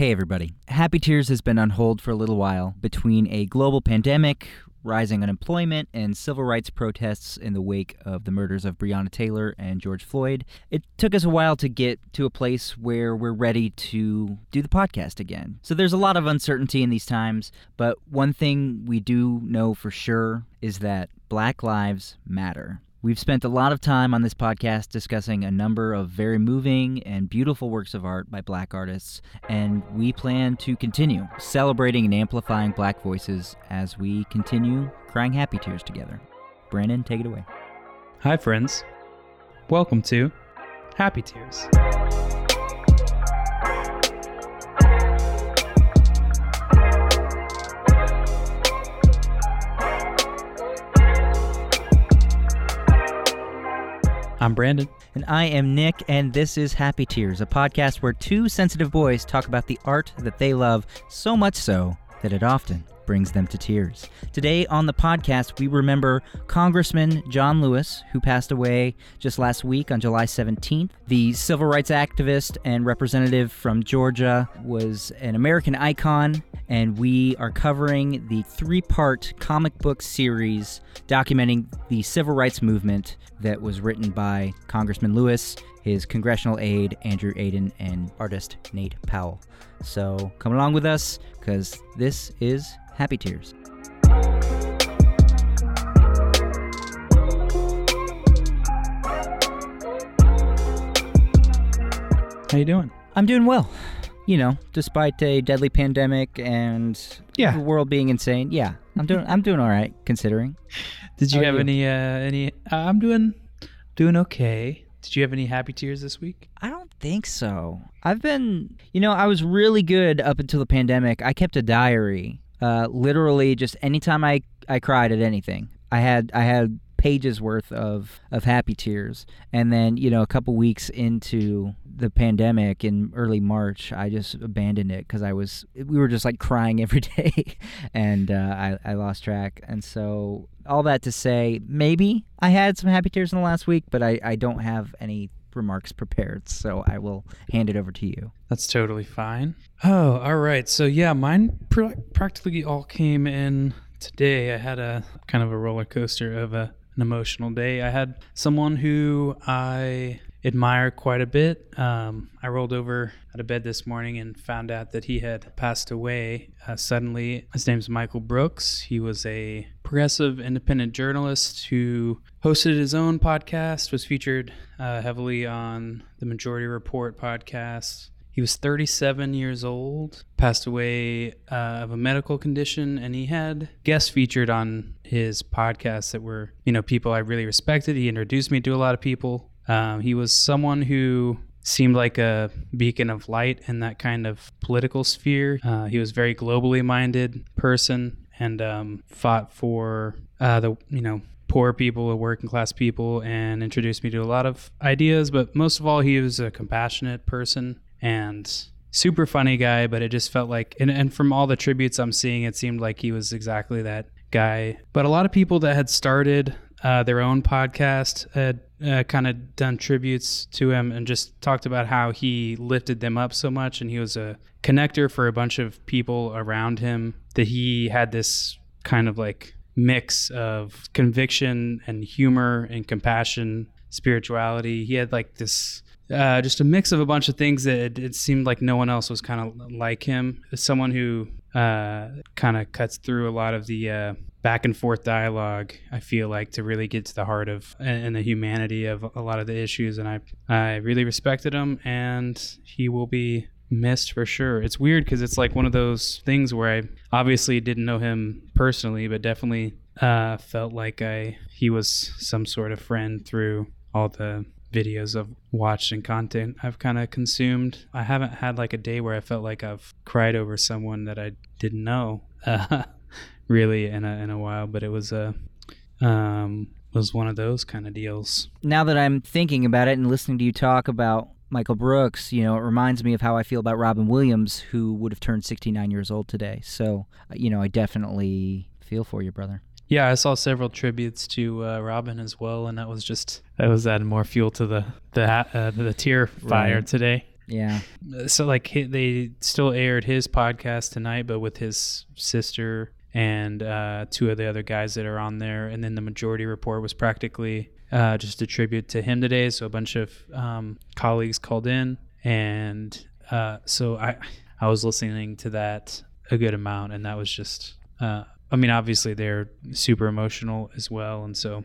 Hey, everybody. Happy Tears has been on hold for a little while between a global pandemic, rising unemployment, and civil rights protests in the wake of the murders of Breonna Taylor and George Floyd. It took us a while to get to a place where we're ready to do the podcast again. So there's a lot of uncertainty in these times, but one thing we do know for sure is that Black Lives Matter. We've spent a lot of time on this podcast discussing a number of very moving and beautiful works of art by black artists, and we plan to continue celebrating and amplifying black voices as we continue crying happy tears together. Brandon, take it away. Hi, friends. Welcome to Happy Tears. I'm Brandon. And I am Nick, and this is Happy Tears, a podcast where two sensitive boys talk about the art that they love so much so that it often brings them to tears. Today on the podcast, we remember Congressman John Lewis, who passed away just last week on July 17th. The civil rights activist and representative from Georgia was an American icon, and we are covering the three part comic book series documenting the civil rights movement that was written by Congressman Lewis, his congressional aide, Andrew Aydin, and artist Nate Powell. So come along with us because this is Happy Tears. How you doing? I'm doing well. You know, despite a deadly pandemic and Yeah. the world being insane. Yeah, I'm doing I'm doing all right considering. Did you How have any uh any uh, I'm doing doing okay. Did you have any happy tears this week? I don't think so. I've been, you know, I was really good up until the pandemic. I kept a diary. Uh, literally, just anytime I I cried at anything, I had I had pages worth of of happy tears. And then, you know, a couple weeks into the pandemic in early March, I just abandoned it because I was we were just like crying every day, and uh, I I lost track. And so all that to say, maybe I had some happy tears in the last week, but I I don't have any remarks prepared, so I will hand it over to you. That's totally fine. Oh, all right. So yeah, mine pr- practically all came in today. I had a kind of a roller coaster of a, an emotional day. I had someone who I admire quite a bit. Um, I rolled over out of bed this morning and found out that he had passed away uh, suddenly. His name's Michael Brooks. He was a progressive independent journalist who hosted his own podcast, was featured uh, heavily on the Majority Report podcast. He was 37 years old, passed away uh, of a medical condition, and he had guests featured on his podcast that were, you know, people I really respected. He introduced me to a lot of people. Um, he was someone who seemed like a beacon of light in that kind of political sphere. Uh, he was very globally minded person and um, fought for uh, the, you know, poor people, working class people, and introduced me to a lot of ideas. But most of all, he was a compassionate person and super funny guy. But it just felt like, and, and from all the tributes I'm seeing, it seemed like he was exactly that guy. But a lot of people that had started uh, their own podcast had uh, kind of done tributes to him and just talked about how he lifted them up so much and he was a connector for a bunch of people around him that he had this kind of like mix of conviction and humor and compassion spirituality he had like this uh, just a mix of a bunch of things that it, it seemed like no one else was kind of like him. Someone who uh, kind of cuts through a lot of the uh, back and forth dialogue i feel like to really get to the heart of and the humanity of a lot of the issues and i i really respected him and he will be missed for sure. It's weird because it's like one of those things where i obviously didn't know him personally but definitely uh, felt like i he was some sort of friend through all the videos I've watched and content I've kind of consumed. I haven't had like a day where I felt like I've cried over someone that I didn't know, uh, really in a in a while. But it was a um, was one of those kind of deals. Now that I'm thinking about it and listening to you talk about Michael Brooks, you know, it reminds me of how I feel about Robin Williams, who would have turned 69 years old today. So, uh, you know, I definitely feel for you, brother. Yeah, I saw several tributes to uh, Robin as well, and that was just that was adding more fuel to the the uh, the tear fire Right. today. Yeah. So like he, they still aired his podcast tonight, but with his sister and uh, two of the other guys that are on there, and then the majority report was practically uh, just a tribute to him today. So a bunch of um, colleagues called in, and uh, so I I was listening to that a good amount, and that was just. Uh, I mean, obviously they're super emotional as well, and so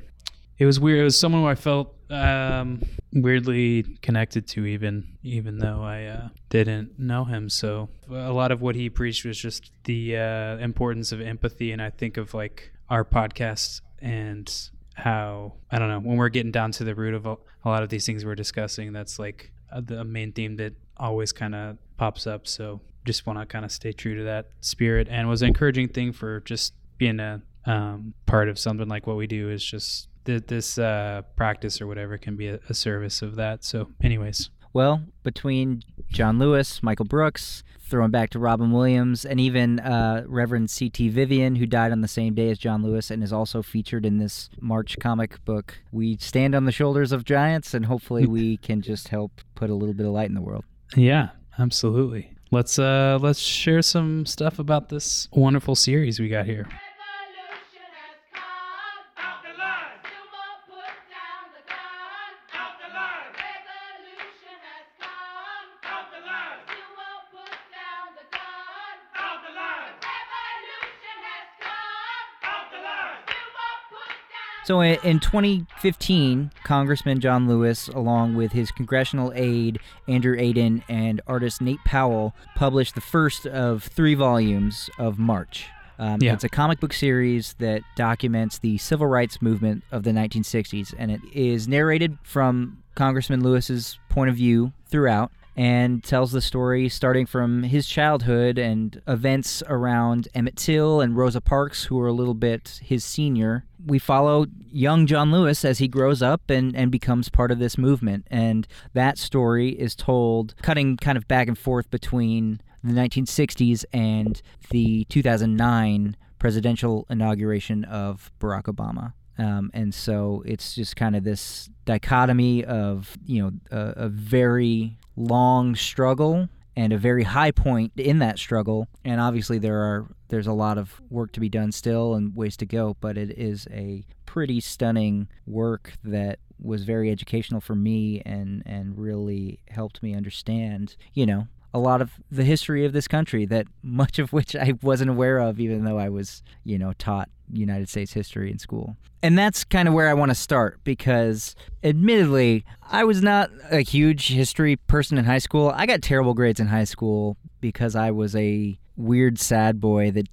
it was weird. It was someone who I felt um, weirdly connected to, even even though I uh, didn't know him. So a lot of what he preached was just the uh, importance of empathy, and I think of like our podcast and how I don't know when we're getting down to the root of a, a lot of these things we're discussing. That's like uh, the main theme that always kind of pops up. So just want to kind of stay true to that spirit, and was an encouraging thing for just being a um, part of something like what we do is just that this uh, practice or whatever can be a, a service of that. So, anyways, Well, between John Lewis, Michael Brooks, throwing back to Robin Williams, and even uh, Reverend C.T. Vivian, who died on the same day as John Lewis and is also featured in this March comic book, we stand on the shoulders of giants, and hopefully we can just help put a little bit of light in the world. yeah, absolutely. Let's uh let's share some stuff about this wonderful series we got here. Revolution has come. Out the line. Silver put down the gun. Out the line. Revolution has come. Out the line. Silver put down the gun. Out the line. Revolution has come. Out the line. Silver put down. So in, in 2015, Congressman John Lewis, along with his congressional aide Andrew Aydin and artist Nate Powell, published the first of three volumes of March. Um, Yeah. It's a comic book series that documents the civil rights movement of the 1960s, and it is narrated from Congressman Lewis's point of view throughout and tells the story starting from his childhood and events around Emmett Till and Rosa Parks, who are a little bit his senior. We follow young John Lewis as he grows up and, and becomes part of this movement. And that story is told cutting kind of back and forth between the 1960s and the 2009 presidential inauguration of Barack Obama. Um, and so it's just kind of this dichotomy of, you know, a, a very long struggle and a very high point in that struggle. And obviously there are there's a lot of work to be done still and ways to go, but it is a pretty stunning work that was very educational for me and and really helped me understand, you know, a lot of the history of this country that much of which I wasn't aware of even though I was, you know, taught United States history in school. And that's kind of where I want to start because admittedly, I was not a huge history person in high school. I got terrible grades in high school because I was a weird sad boy that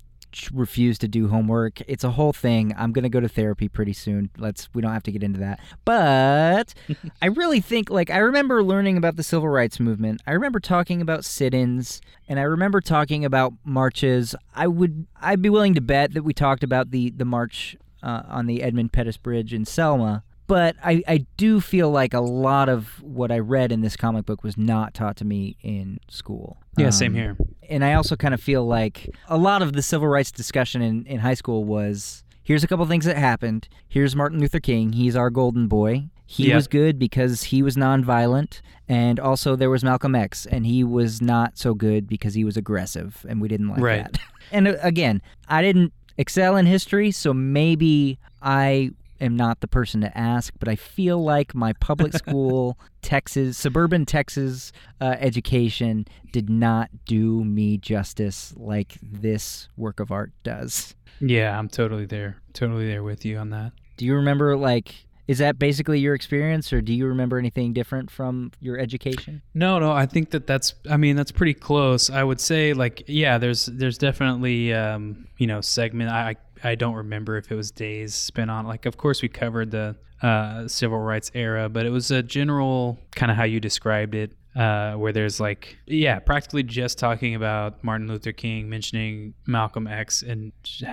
refused to do homework. It's a whole thing. I'm going to go to therapy pretty soon. Let's we don't have to get into that. But I really think like I remember learning about the civil rights movement. I remember talking about sit-ins and I remember talking about marches. I would I'd be willing to bet that we talked about the the march uh, on the Edmund Pettus Bridge in Selma. But I, I do feel like a lot of what I read in this comic book was not taught to me in school. Yeah, same Um, here. And I also kind of feel like a lot of the civil rights discussion in, in high school was here's a couple things that happened. Here's Martin Luther King. He's our golden boy. He Yeah. was good because he was nonviolent. And also there was Malcolm X, and he was not so good because he was aggressive, and we didn't like Right. that. And uh, again, I didn't excel in history, so maybe I am not the person to ask, but I feel like my public school Texas, suburban Texas uh, education did not do me justice like this work of art does. Yeah, I'm totally there. Totally there with you on that. Do you remember, like, is that basically your experience, or do you remember anything different from your education? No, no, I think that that's I mean, that's pretty close. I would say like yeah, there's there's definitely um, you know, segment I I don't remember if it was days spent on like of course we covered the uh, civil rights era, but it was a general kind of how you described it uh, where there's like yeah practically just talking about martin luther king mentioning malcolm x and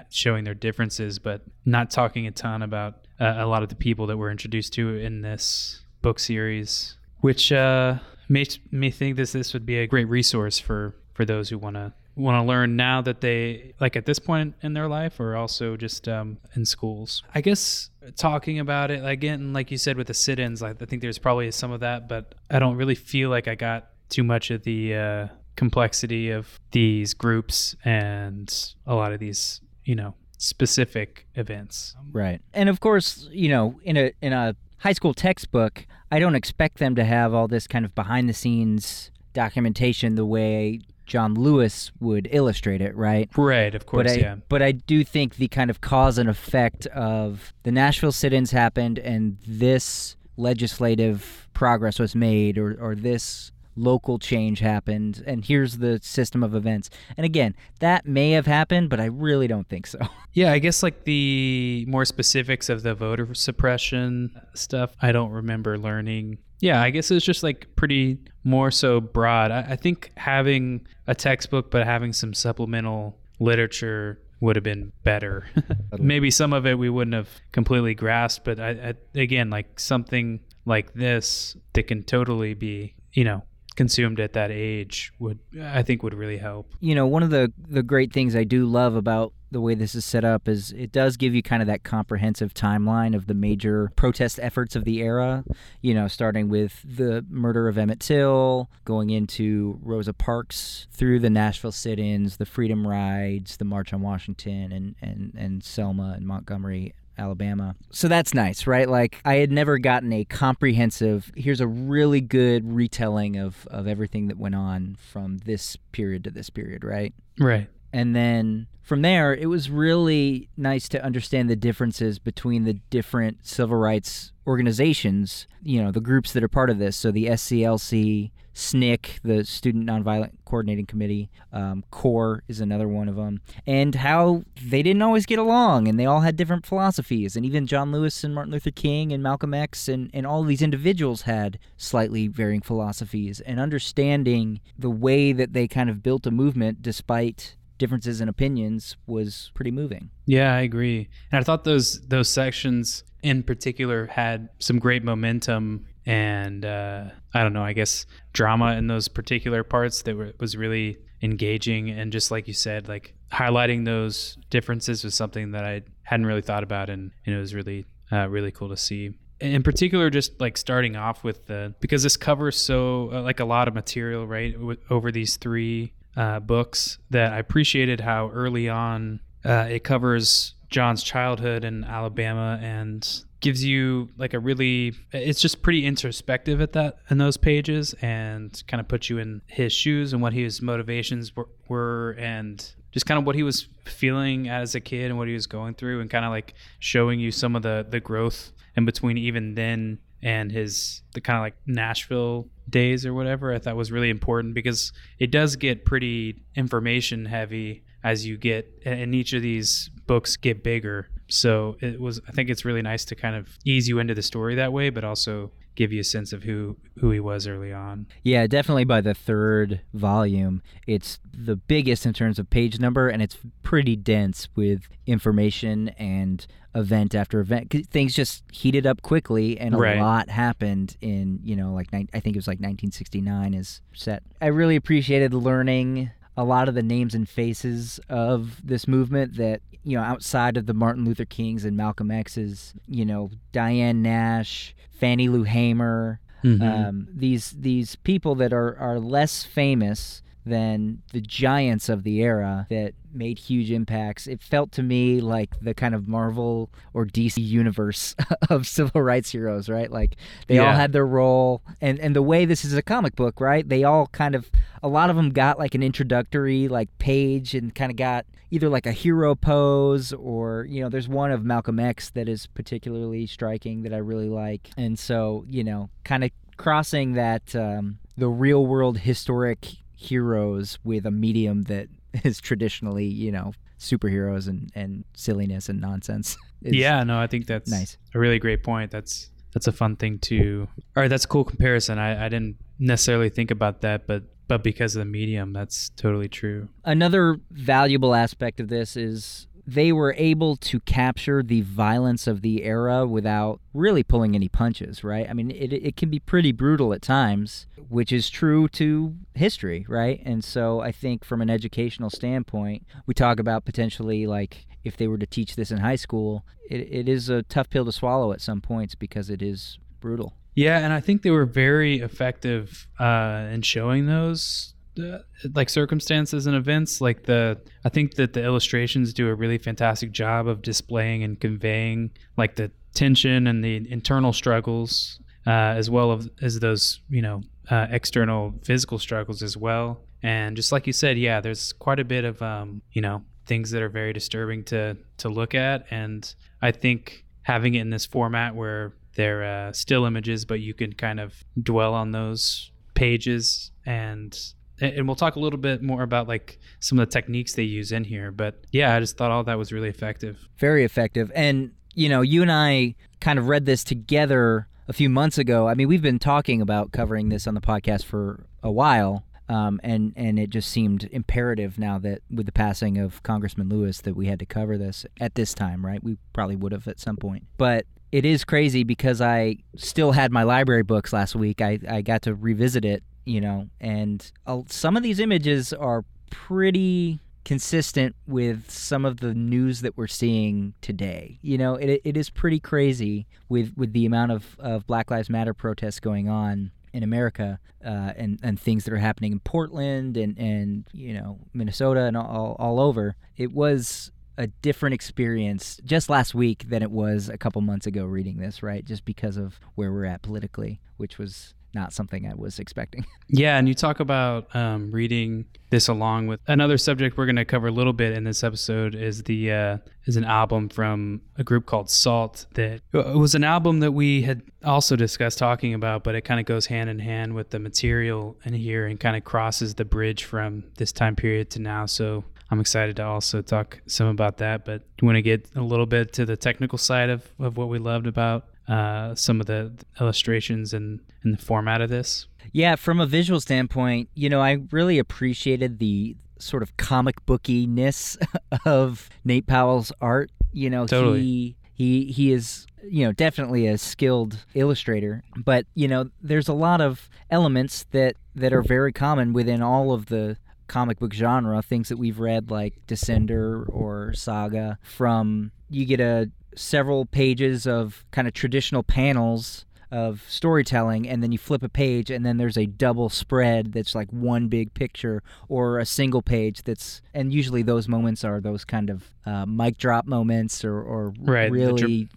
showing their differences but not talking a ton about uh, a lot of the people that we're introduced to in this book series which uh, makes me think this this would be a great resource for for those who want to want to learn now that they like at this point in their life or also just um, in schools i guess talking about it again like you said with the sit-ins like, i think there's probably some of that but i don't really feel like i got too much of the uh, complexity of these groups and a lot of these, you know, specific events. Right. And of course, you know, in a in a high school textbook, I don't expect them to have all this kind of behind the scenes documentation the way John Lewis would illustrate it, right? Right, of course, but I, yeah. But I do think the kind of cause and effect of the Nashville sit-ins happened, and this legislative progress was made, or or this local change happened, and here's the system of events. And again, that may have happened, but I really don't think so. Yeah, I guess like the more specifics of the voter suppression stuff, I don't remember learning. Yeah, I guess it's just like pretty more so broad. I, I think having a textbook but having some supplemental literature would have been better. Maybe some of it we wouldn't have completely grasped, but I, I, again, like something like this that can totally be, you know, consumed at that age would I think would really help. you know, one of the the great things I do love about the way this is set up is it does give you kind of that comprehensive timeline of the major protest efforts of the era. You know, starting with the murder of Emmett Till, going into Rosa Parks, through the Nashville sit-ins, the Freedom Rides, the March on Washington, and and and Selma and Montgomery. Alabama. So that's nice, right? Like I had never gotten a comprehensive here's a really good retelling of of everything that went on from this period to this period, right? Right. And then from there, it was really nice to understand the differences between the different civil rights organizations, you know, the groups that are part of this. So the SCLC, SNCC, the Student Nonviolent Coordinating Committee, um, CORE is another one of them, and how they didn't always get along and they all had different philosophies. And even John Lewis and Martin Luther King and Malcolm X and, and all these individuals had slightly varying philosophies. And understanding the way that they kind of built a movement despite differences in opinions was pretty moving. Yeah, I agree. And I thought those those sections in particular had some great momentum and uh, I don't know, I guess drama in those particular parts that were, was really engaging and just like you said, like highlighting those differences was something that I hadn't really thought about and, and it was really uh, really cool to see. In particular, just like starting off with the because this covers so uh, like a lot of material right w- over these three uh, books that I appreciated how early on uh, it covers John's childhood in Alabama and gives you like a really it's just pretty introspective at that in those pages and kind of puts you in his shoes and what his motivations were, were and just kind of what he was feeling as a kid and what he was going through and kind of like showing you some of the the growth in between even then and his the kind of like Nashville days or whatever I thought was really important because it does get pretty information heavy as you get and each of these books get bigger. So it was i think it's really nice to kind of ease you into the story that way but also give you a sense of who who he was early on. Yeah, definitely by the third volume, it's the biggest in terms of page number, and it's pretty dense with information and event after event. 'Cause Things just heated up quickly, and a Right. lot happened in you know like I think it was like 1969 is set. I really appreciated learning a lot of the names and faces of this movement that you know outside of the Martin Luther Kings and Malcolm X's, you know Diane Nash, Fannie Lou Hamer, um, these these people that are are less famous than the giants of the era that made huge impacts. It felt to me like the kind of Marvel or DC universe of civil rights heroes, right? Like they all had their role, and and the way this is a comic book, right? They all kind of a lot of them got like an introductory like page and kind of got either like a hero pose or you know there's one of Malcolm X that is particularly striking that I really like, and so you know kind of crossing that um, the real world historic heroes with a medium that is traditionally you know superheroes and and silliness and nonsense. yeah no i think that's nice. a really great point that's that's a fun thing to all right that's a cool comparison i i didn't necessarily think about that but but because of the medium that's totally true Another valuable aspect of this is they were able to capture the violence of the era without really pulling any punches, right? I mean, it, it can be pretty brutal at times, which is true to history, right? And so I think from an educational standpoint, we talk about potentially like if they were to teach this in high school, it, it is a tough pill to swallow at some points because it is brutal. Yeah, and I think they were very effective uh, in showing those uh, like circumstances and events. Like the, I think that the illustrations do a really fantastic job of displaying and conveying like the tension and the internal struggles, uh, as well as those you know uh, external physical struggles as well. And just like you said, yeah, there's quite a bit of um, you know things that are very disturbing to to look at, and I think having it in this format where they're uh, still images, but you can kind of dwell on those pages and and we'll talk a little bit more about like some of the techniques they use in here but yeah i just thought all that was really effective Very effective. And, you know, you and I kind of read this together a few months ago. I mean, we've been talking about covering this on the podcast for a while. Um, and, and it just seemed imperative now that with the passing of Congressman Lewis that we had to cover this at this time, right? We probably would have at some point. But it is crazy because I still had my library books last week. I, I got to revisit it, you know, and uh, some of these images are pretty consistent with some of the news that we're seeing today. You know, it, it is pretty crazy with, with the amount of, of Black Lives Matter protests going on in America uh, and, and things that are happening in Portland and, and you know, Minnesota and all, all over. It was a different experience just last week than it was a couple months ago reading this, right? Just because of where we're at politically, which was not something I was expecting. Yeah, and you talk about um, reading this along with another subject we're going to cover a little bit in this episode is the uh, is an album from a group called SAULT that it was an album that we had also discussed talking about, but it kind of goes hand in hand with the material in here and kind of crosses the bridge from this time period to now. So I'm excited to also talk some about that. But you want to get a little bit to the technical side of, of what we loved about uh, some of the illustrations and, and the format of this? Yeah, from a visual standpoint, you know, I really appreciated the sort of comic bookiness of Nate Powell's art. You know, Totally. he he he is you know definitely a skilled illustrator, but you know, there's a lot of elements that that are very common within all of the comic book genre, things that we've read like Descender or Saga from you get a several pages of kind of traditional panels of storytelling and then you flip a page and then there's a double spread that's like one big picture or a single page that's and usually those moments are those kind of uh, mic drop moments or, or Right, the dr- really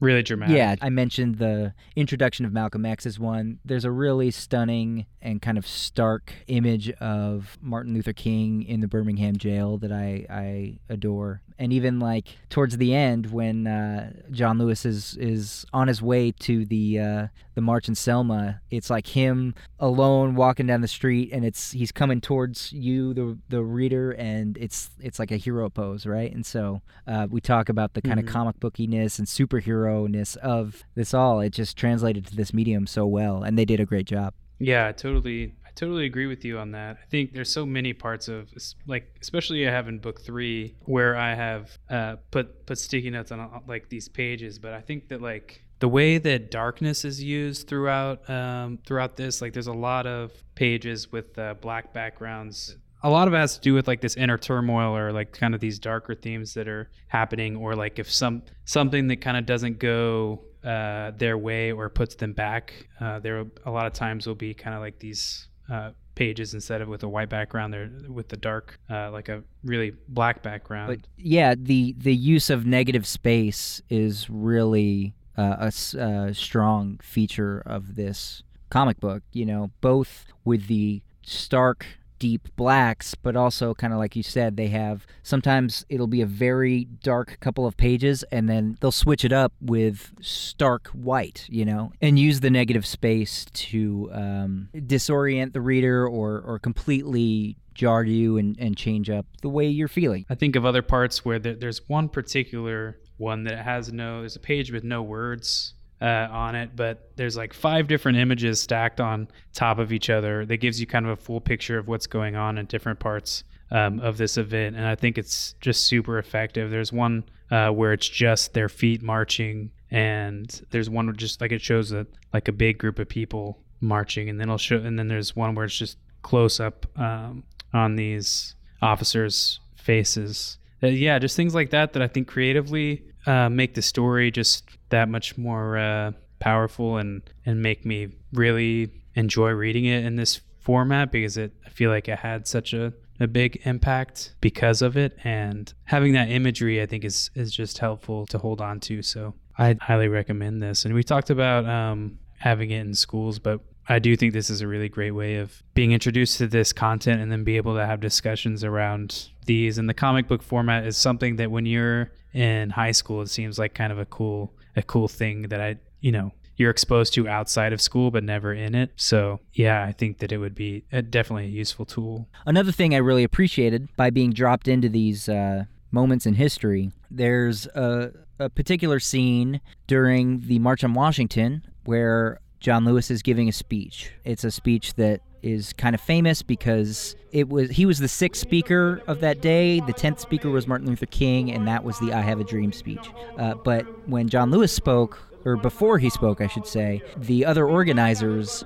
Really dramatic. yeah, I mentioned the introduction of Malcolm X as one. There's a really stunning and kind of stark image of Martin Luther King in the Birmingham jail that I, I adore. And even like towards the end, when uh, John Lewis is, is on his way to the uh, the march in Selma, it's like him alone walking down the street, and it's he's coming towards you, the the reader, and it's it's like a hero pose, right? And so uh, we talk about the kind Mhm. of comic bookiness and superhero ness of this all. It just translated to this medium so well, and they did a great job. Yeah, totally totally agree with you on that. I think there's so many parts of like especially I have in book 3 where I have uh put put sticky notes on uh, like these pages, but I think that like the way that darkness is used throughout um throughout this like there's a lot of pages with uh, black backgrounds a lot of it has to do with like this inner turmoil or like kind of these darker themes that are happening or like if some something that kind of doesn't go uh, their way or puts them back uh, there a lot of times will be kind of like these uh, pages instead of with a white background they're with the dark uh, like a really black background But yeah, the the use of negative space is really uh, a s- uh, strong feature of this comic book. You know, both with the stark, deep blacks, but also kind of like you said, they have sometimes it'll be a very dark couple of pages, and then they'll switch it up with stark white. You know, and use the negative space to um, disorient the reader or or completely jar you and, and change up the way you're feeling. I think of other parts where there, there's one particular one that has no, there's a page with no words uh, on it, but there's like five different images stacked on top of each other that gives you kind of a full picture of what's going on in different parts um, of this event. And I think it's just super effective. There's one uh, where it's just their feet marching, and there's one where just like it shows a like a big group of people marching, and then it'll show, and then there's one where it's just close up um, on these officers' faces. Uh, yeah, just things like that that I think creatively uh, make the story just that much more uh, powerful and and make me really enjoy reading it in this format because it I feel like it had such a a big impact because of it. And having that imagery I think is is just helpful to hold on to. So I highly recommend this. And we talked about um, having it in schools but I do think this is a really great way of being introduced to this content and then be able to have discussions around these. And the comic book format is something that when you're in high school it seems like kind of a cool a cool thing that I you know you're exposed to outside of school but never in it. So, yeah, I think that it would be a, definitely a useful tool. Another thing I really appreciated by being dropped into these uh, moments in history, there's a, a particular scene during the March on Washington where John Lewis is giving a speech. It's a speech that is kind of famous because it was he was the sixth speaker of that day. The tenth speaker was Martin Luther King, and that was the "I Have a Dream" speech. Uh, but when John Lewis spoke, or before he spoke, I should say, the other organizers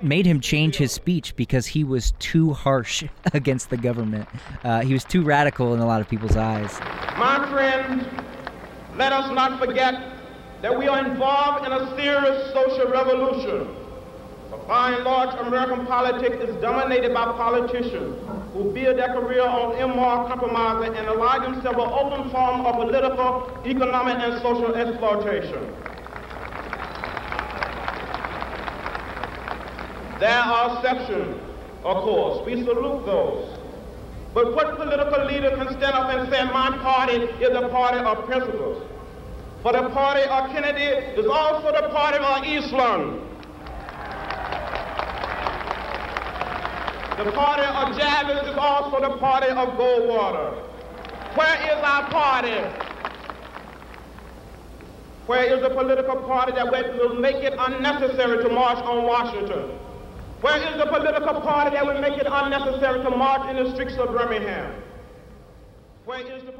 made him change his speech because he was too harsh against the government. Uh, he was too radical in a lot of people's eyes. My friends, let us not forget that we are involved in a serious social revolution. By and large, American politics is dominated by politicians who build their career on immoral compromise and ally themselves an open form of political, economic, and social exploitation. There are exceptions, of course. We salute those. But what political leader can stand up and say, my party is a party of principles? For the party of Kennedy is also the party of Eastland. The party of Javits is also the party of Goldwater. Where is our party? Where is the political party that will make it unnecessary to march on Washington? Where is the political party that will make it unnecessary to march in the streets of Birmingham?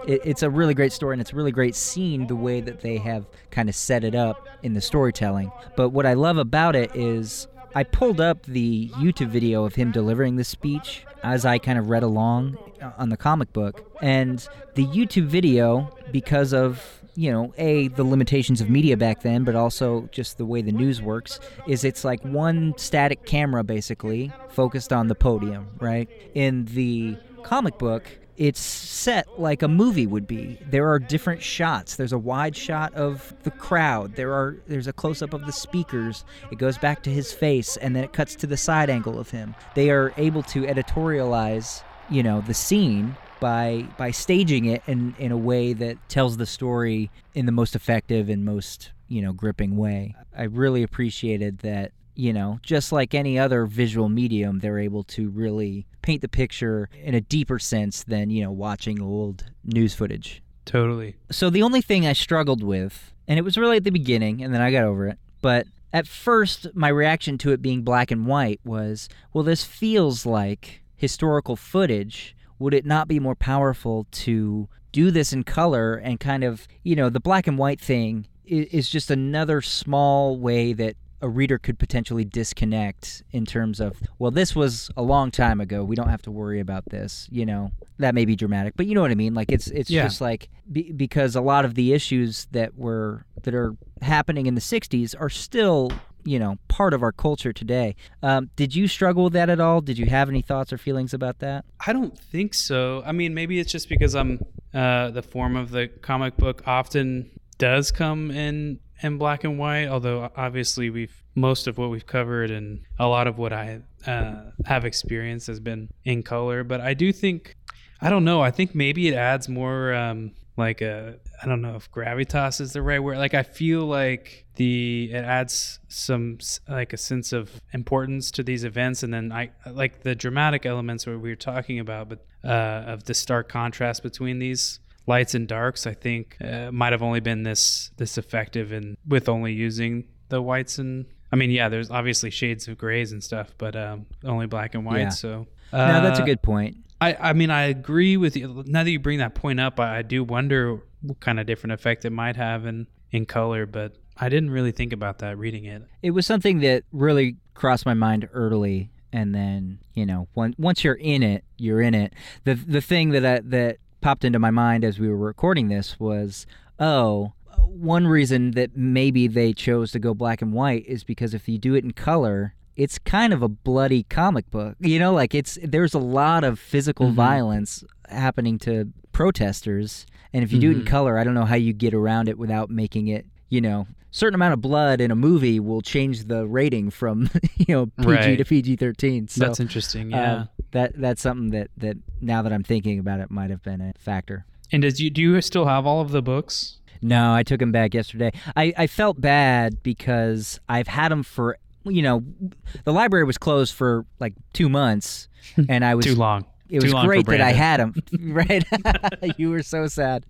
It's a really great story, and it's a really great scene the way that they have kind of set it up in the storytelling. But what I love about it is I pulled up the YouTube video of him delivering the speech as I kind of read along uh, on the comic book, and the YouTube video, because of you know, a the limitations of media back then, but also just the way the news works, is it's like one static camera basically focused on the podium, right? In the comic book, it's set like a movie would be. There are different shots. There's a wide shot of the crowd. There are there's a close up of the speakers. It goes back to his face and then it cuts to the side angle of him. They are able to editorialize, you know, the scene by by staging it in in a way that tells the story in the most effective and most, you know, gripping way. I really appreciated that you know, just like any other visual medium, they're able to really paint the picture in a deeper sense than, you know, watching old news footage. Totally. So the only thing I struggled with, and it was really at the beginning, and then I got over it, but at first my reaction to it being black and white was, well, this feels like historical footage. Would it not be more powerful to do this in color and kind of, you know, the black and white thing is just another small way that a reader could potentially disconnect in terms of well this was a long time ago we don't have to worry about this you know that may be dramatic but you know what i mean like it's it's Yeah. just like be, because a lot of the issues that were that are happening in the 60s are still you know part of our culture today um, did you struggle with that at all did you have any thoughts or feelings about that I don't think so. I mean, maybe it's just because I'm uh, the form of the comic book often does come in in black and white. Although obviously we've most of what we've covered and a lot of what I uh, have experienced has been in color. But I do think I don't know. I think maybe it adds more um, like a I don't know if gravitas is the right word. Like I feel like the it adds some like a sense of importance to these events, and then I like the dramatic elements what we were talking about, but uh, of the stark contrast between these lights and darks. I think uh, might have only been this this effective and with only using the whites and. I mean, yeah, there's obviously shades of grays and stuff, but um, only black and white. Yeah. So no that's a uh, good point I, I mean, I agree with you. Now that you bring that point up, I, I do wonder what kind of different effect it might have in, in color, but I didn't really think about that reading it. it was something that really crossed my mind early and then you know once once you're in it you're in it the the thing that I, that popped into my mind as we were recording this was oh one reason that maybe they chose to go black and white is because if you do it in color, it's kind of a bloody comic book. You know, like it's there's a lot of physical Mhm. violence happening to protesters, and if you do it in Mhm. color, I don't know how you get around it without making it, you know, certain amount of blood in a movie will change the rating from, you know, PG Right. to PG-13. So That's interesting. uh, Yeah. That that's something that that now that I'm thinking about it might have been a factor. and does you do you still have all of the books? No, I took them back yesterday. I, I felt bad because I've had them for you know, the library was closed for like two months, and I was Too long. it Too was long great that I had them. right, you were so sad.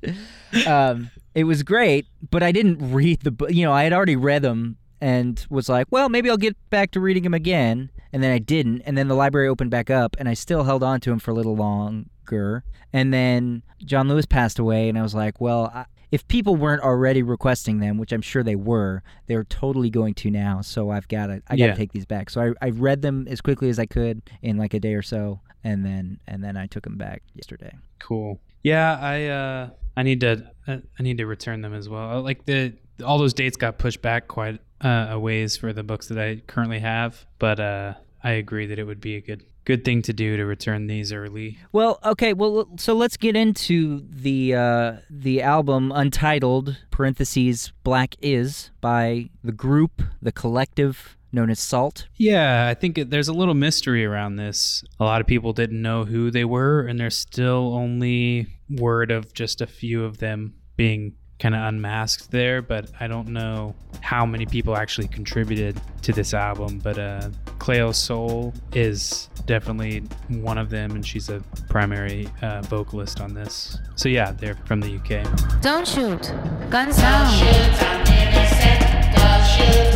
Um, it was great, but I didn't read the book. You know, I had already read them and was like, well, maybe I'll get back to reading them again. And then I didn't. And then the library opened back up, and I still held on to him for a little longer. And then John Lewis passed away, and I was like, well, I, if people weren't already requesting them, which I'm sure they were, they're totally going to now. So I've got to, I got to Yeah. take these back. So I, I read them as quickly as I could in like a day or so, and then and then I took them back yesterday. Cool. Yeah, I uh I need to uh, I need to return them as well. Like the all those dates got pushed back quite uh, a ways for the books that I currently have, but uh I agree that it would be a good good thing to do to return these early. Well, okay. Well, so let's get into the uh, the album Untitled (parentheses Black Is) by the group, the collective known as SAULT. Yeah, I think it, there's a little mystery around this. A lot of people didn't know who they were, and there's still only word of just a few of them being kind of unmasked there. But I don't know how many people actually contributed to this album. But uh, Cleo Sol is definitely one of them, and she's a primary uh, vocalist on this. So yeah, they're from the UK. Don't shoot. Guns down.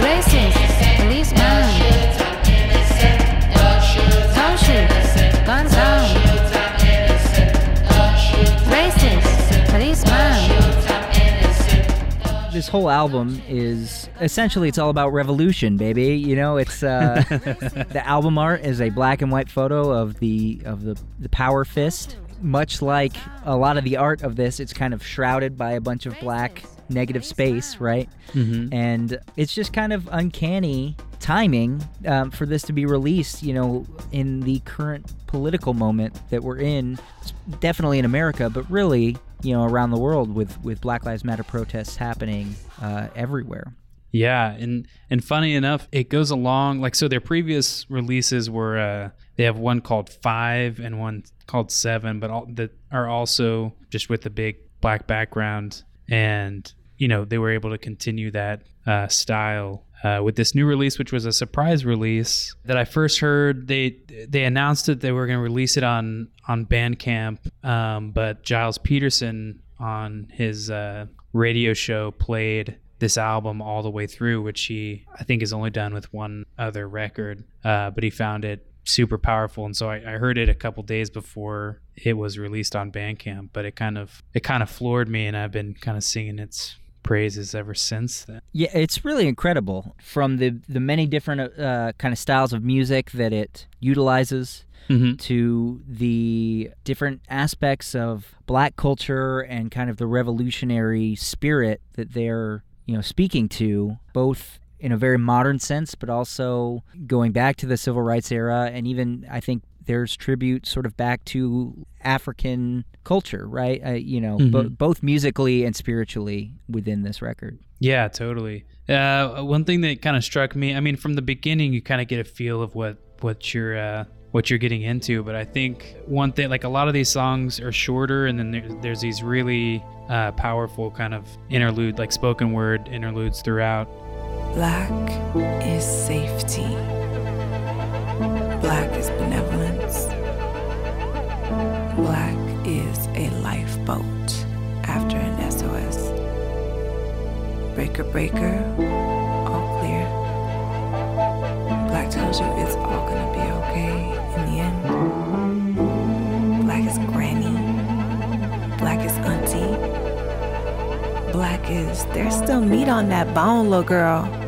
Racist. Policeman. Don't shoot. Guns This whole album is essentially it's all about revolution, baby. You know, it's uh, the album art is a black and white photo of the of the the power fist. Much like a lot of the art of this, it's kind of shrouded by a bunch of black negative space, right? Mm-hmm. and it's just kind of uncanny timing um, for this to be released you know in the current political moment that we're in s- definitely in america but really you know around the world with with black lives matter protests happening uh, everywhere Yeah, and and funny enough, it goes along like so. Their previous releases were uh, they have one called Five and one called Seven, but all that are also just with the big black background, and you know they were able to continue that uh, style. Uh, with this new release, which was a surprise release that I first heard, they they announced that they were going to release it on on Bandcamp, um, but Gilles Peterson on his uh, radio show played this album all the way through, which he I think is only done with one other record. Uh, but he found it super powerful, and so I, I heard it a couple days before it was released on Bandcamp. But it kind of it kind of floored me, and I've been kind of singing its praises ever since then. yeah it's really incredible from the the many different uh, kind of styles of music that it utilizes Mm-hmm. to the different aspects of black culture and kind of the revolutionary spirit that they're you know speaking to both in a very modern sense but also going back to the civil rights era and even i think there's tribute sort of back to african culture right uh, you know bo- Mhm. both musically and spiritually within this record Yeah, totally. Uh, one thing that kind of struck me, I mean, from the beginning, you kind of get a feel of what what you're uh, what you're getting into. But I think one thing, like a lot of these songs are shorter, and then there, there's these really uh, powerful kind of interlude, like spoken word interludes throughout. Black is safety. Black is Breaker, breaker, all clear. Black tells you it's all gonna be okay in the end. Black is granny. Black is auntie. Black is there's still meat on that bone, little girl.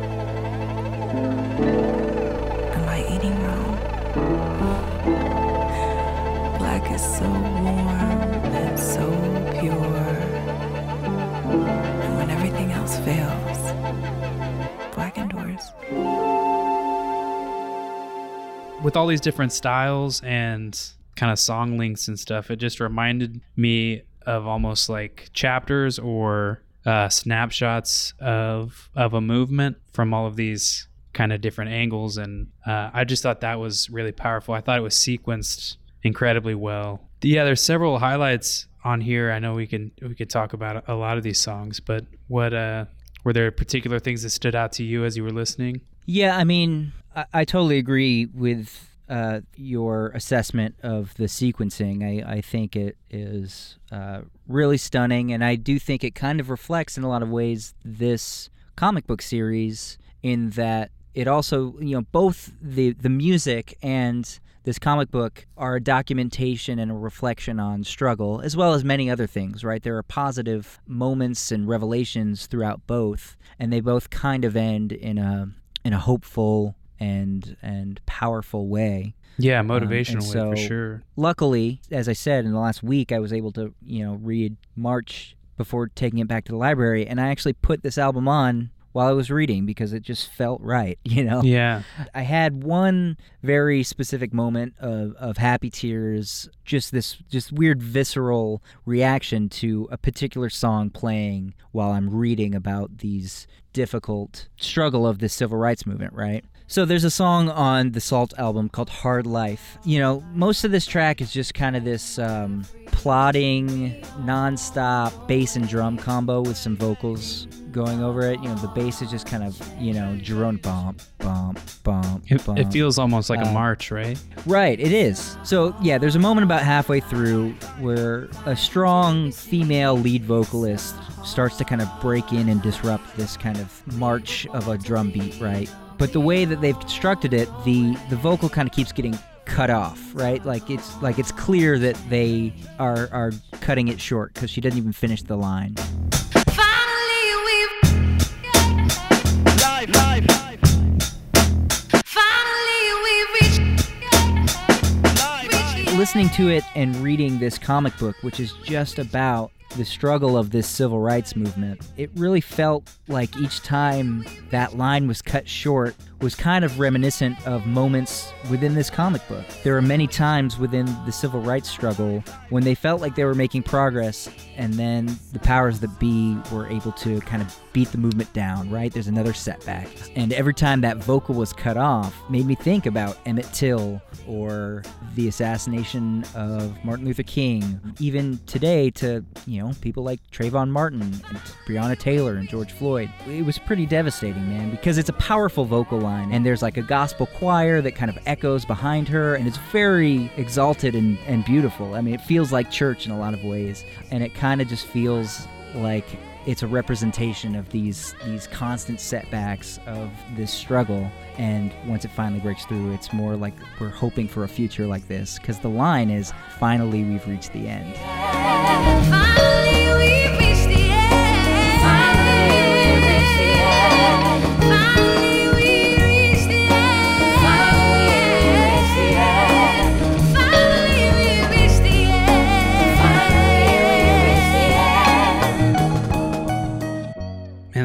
With all these different styles and kind of song links and stuff, it just reminded me of almost like chapters or uh, snapshots of of a movement from all of these kind of different angles, and uh, I just thought that was really powerful. I thought it was sequenced incredibly well. Yeah, there's several highlights on here. I know we can we could talk about a lot of these songs, but what uh, were there particular things that stood out to you as you were listening? Yeah, I mean, I, I totally agree with uh, your assessment of the sequencing. I, I think it is uh, really stunning, and I do think it kind of reflects in a lot of ways this comic book series in that it also, you know, both the the music and this comic book are a documentation and a reflection on struggle, as well as many other things, right? There are positive moments and revelations throughout both, and they both kind of end in a in a hopeful and and powerful way. Yeah, Um, motivational way so, for sure. Luckily, as I said in the last week, I was able to you know read March before taking it back to the library, and I actually put this album on while I was reading because it just felt right. You know, Yeah, I had one very specific moment of, of happy tears, just this just weird visceral reaction to a particular song playing while I'm reading about these difficult struggle of the civil rights movement, right? So there's a song on the SAULT album called Hard Life. You know, most of this track is just kind of this um, plodding, nonstop bass and drum combo with some vocals going over it. You know, the bass is just kind of, you know, drone bump, bump, bump, it, bump. it feels almost like a Uh, march, right? Right, it is. So, yeah, there's a moment about halfway through where a strong female lead vocalist starts to kind of break in and disrupt this kind of march of a drum beat, right? But the way that they've constructed it, the the vocal kind of keeps getting cut off, right? Like it's like it's clear that they are are cutting it short cuz she doesn't even finish the line. Finally we've Finally we've listening to it and reading this comic book, which is just about the struggle of this civil rights movement, it really felt like each time that line was cut short was kind of reminiscent of moments within this comic book. There are many times within the civil rights struggle when they felt like they were making progress, and then the powers that be were able to kind of beat the movement down, right? There's another setback. And every time that vocal was cut off, made me think about Emmett Till or the assassination of Martin Luther King. Even today, to you know people like Trayvon Martin and Breonna Taylor and George Floyd, it was pretty devastating, man, because it's a powerful vocal line, and there's like a gospel choir that kind of echoes behind her, and it's very exalted and, and beautiful. I mean, it feels like church in a lot of ways, and it kind of just feels like it's a representation of these these constant setbacks of this struggle and once it finally breaks through it's more like we're hoping for a future like this because the line is finally we've reached the end Finally we've reached the end.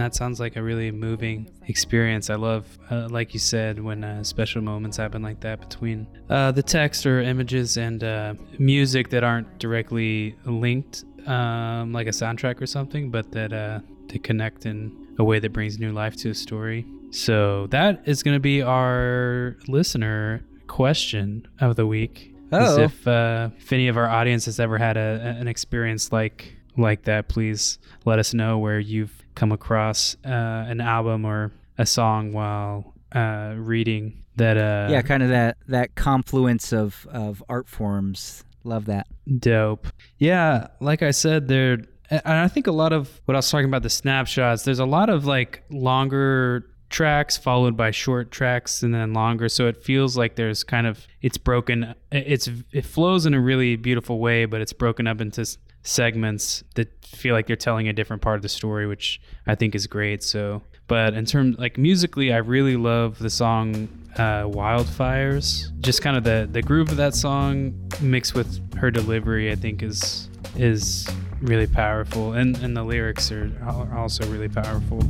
That sounds like a really moving experience. I love, uh, like you said, when uh, special moments happen like that between uh, the text or images and uh, music that aren't directly linked, um, like a soundtrack or something, but that uh, to connect in a way that brings new life to a story. So that is going to be our listener question of the week. Oh. if uh, if any of our audience has ever had a, an experience like like that, please let us know where you've come across uh, an album or a song while uh, reading that. Uh, yeah kind of that that confluence of of art forms love that Dope. Yeah, like I said, there. And I think a lot of what I was talking about the snapshots. There's a lot of like longer tracks followed by short tracks and then longer. So it feels like there's kind of it's broken. It's it flows in a really beautiful way, but it's broken up into segments that feel like they're telling a different part of the story, which I think is great. So, but in terms like musically, I really love the song uh, "Wildfires." Just kind of the the groove of that song mixed with her delivery, I think is is really powerful, and and the lyrics are al- also really powerful.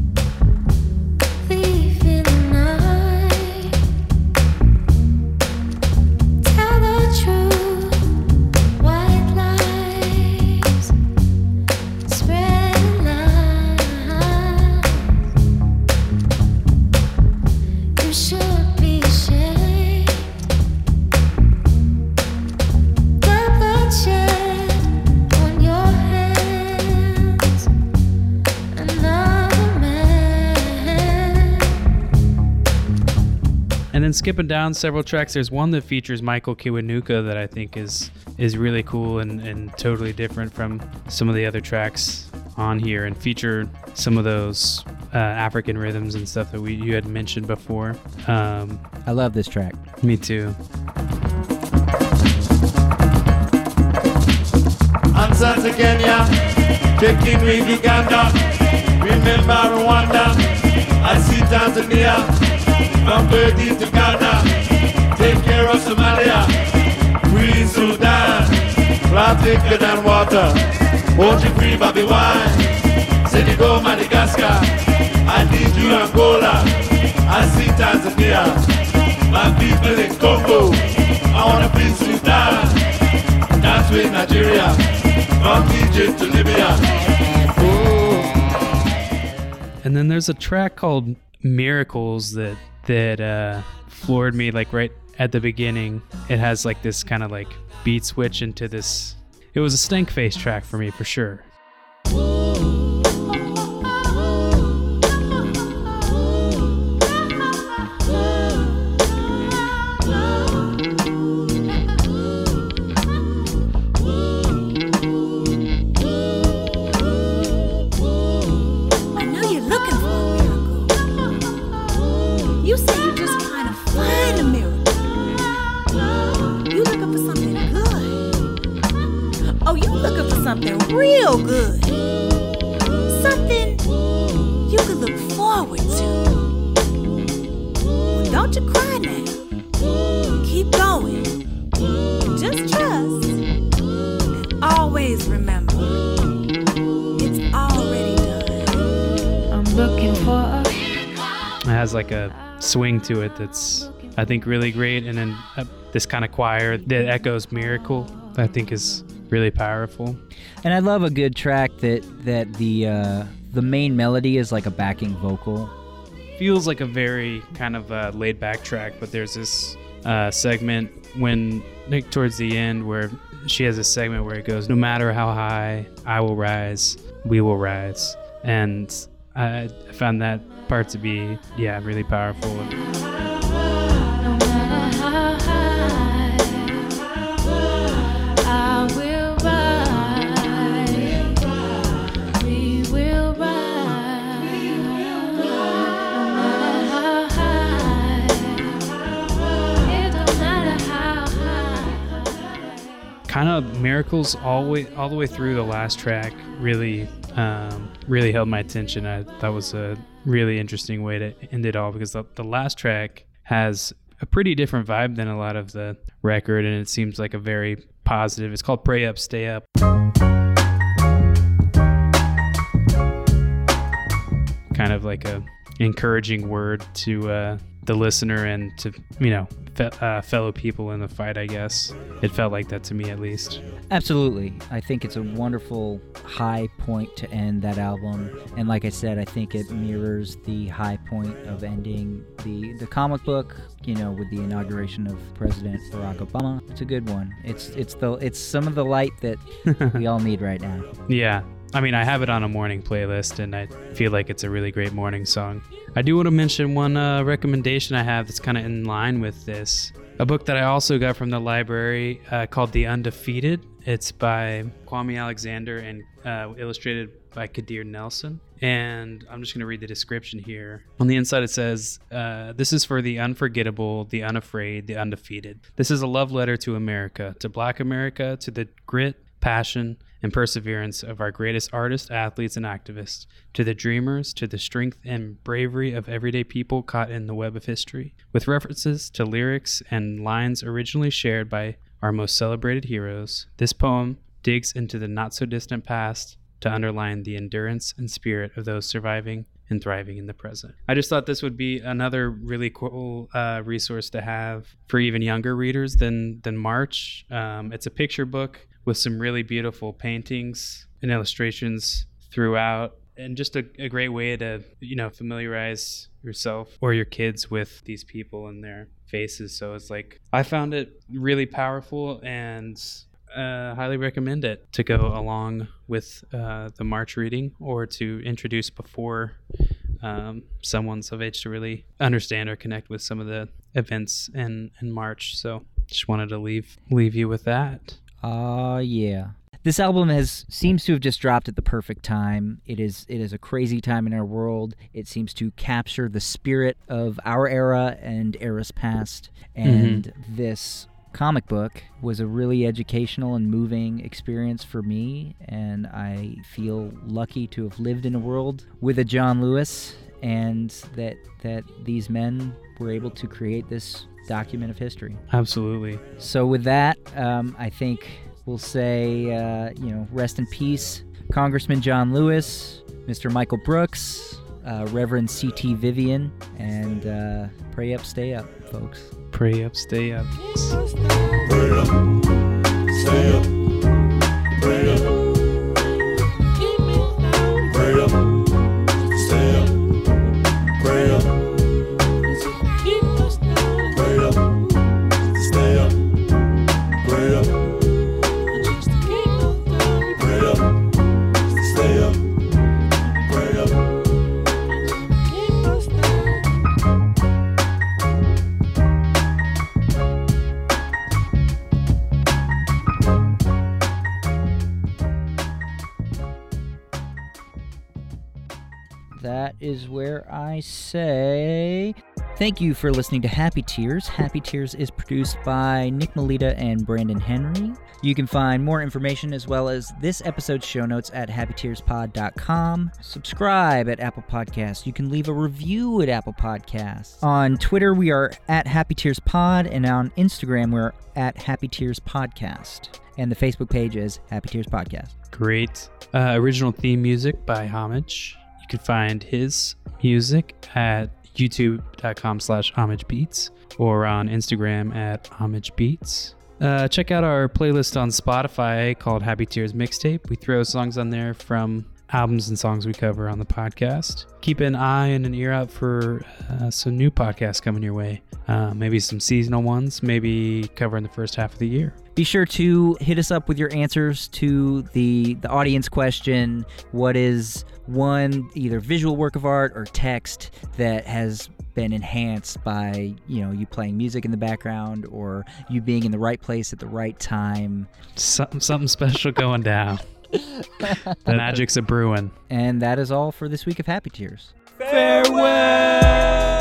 Then skipping down several tracks, there's one that features Michael Kiwanuka that I think is is really cool and, and totally different from some of the other tracks on here, and feature some of those uh, African rhythms and stuff that we you had mentioned before. Um, I love this track. me too. Answer to Kenya, taking with Uganda. Remember Rwanda, I see Tanzania. Take care of Somalia. Free Sudan, thicker than water. Won't you free Bobi Wine? Senegal, Madagascar, I need you Angola. I see Tanzania, my people in Congo. I wanna free Sudan. Dance with Nigeria, from Egypt to Libya. And then there's a track called Miracles that that uh, floored me like right at the beginning. It has like this kind of like beat switch into this. It was a stank face track for me for sure. I swing to it that's I think really great, and then uh, this kind of choir that echoes Miracle I think is really powerful. And I love a good track that that the uh, the main melody is like a backing vocal. feels like a very kind of uh, laid back track, but there's this uh, segment when like towards the end where she has a segment where it goes, "No matter how high I will rise, we will rise," and I found that part to be yeah really powerful. Kind of miracles all way all the way through the last track really um, really held my attention. I, that was a really interesting way to end it all because the, the last track has a pretty different vibe than a lot of the record, and it seems like a very positive. It's called "Pray Up, Stay Up." Kind of like a encouraging word to uh, the listener and to you know fe- uh, fellow people in the fight. I guess it felt like that to me at least. Absolutely. I think it's a wonderful high point to end that album. And like I said, I think it mirrors the high point of ending the, the comic book, you know, with the inauguration of President Barack Obama. It's a good one. It's it's the it's some of the light that we all need right now. Yeah. I mean, I have it on a morning playlist, and I feel like it's a really great morning song. I do want to mention one uh, recommendation I have that's kind of in line with this. A book that I also got from the library uh, called The Undefeated. It's by Kwame Alexander and uh, illustrated by Kadir Nelson. And I'm just going to read the description here. On the inside, it says, uh, This is for the unforgettable, the unafraid, the undefeated. This is a love letter to America, to Black America, to the grit, passion, and perseverance of our greatest artists, athletes, and activists, to the dreamers, to the strength and bravery of everyday people caught in the web of history, with references to lyrics and lines originally shared by our most celebrated heroes. This poem digs into the not so distant past to underline the endurance and spirit of those surviving and thriving in the present. I just thought this would be another really cool uh, resource to have for even younger readers than than March. Um, it's a picture book with some really beautiful paintings and illustrations throughout and just a, a great way to you know familiarize yourself or your kids with these people and their faces so it's like i found it really powerful and uh, highly recommend it to go along with uh, the march reading or to introduce before um, someone's of age to really understand or connect with some of the events in in March. So just wanted to leave leave you with that. Ah, yeah. This album has seems to have just dropped at the perfect time. It is it is a crazy time in our world. It seems to capture the spirit of our era and eras past. And this comic book was a really educational and moving experience for me and I feel lucky to have lived in a world with a John Lewis and that that these men were able to create this document of history. Absolutely. So with that, um, I think we'll say, uh, you know, rest in peace, Congressman John Lewis, Mr. Michael Brooks, uh, Reverend C.T. Vivian, and uh, pray up, stay up, folks. Pray up, stay up. Pray up, stay up, I say thank you for listening to Happy Tears. Happy Tears is produced by Nick Melita and Brandon Henry. You can find more information as well as this episode's show notes at happytearspod.com. Subscribe at Apple Podcasts. You can leave a review at Apple Podcasts. On Twitter, we are at Happy Tears Pod, and on Instagram, we're at Happy Tears Podcast. And the Facebook page is Happy Tears Podcast. Great. Uh, original theme music by Homage. You can find his music at youtube.com slash homage beats or on Instagram at homagebeats. Uh, check out our playlist on Spotify called Happy Tears Mixtape. We throw songs on there from albums and songs we cover on the podcast. Keep an eye and an ear out for uh, some new podcasts coming your way. Uh, maybe some seasonal ones, maybe covering the first half of the year. Be sure to hit us up with your answers to the the audience question. What is one either visual work of art or text that has been enhanced by you know you playing music in the background or you being in the right place at the right time? Something, something special going down. the magic's a brewing. And that is all for this week of Happy Tears. Farewell.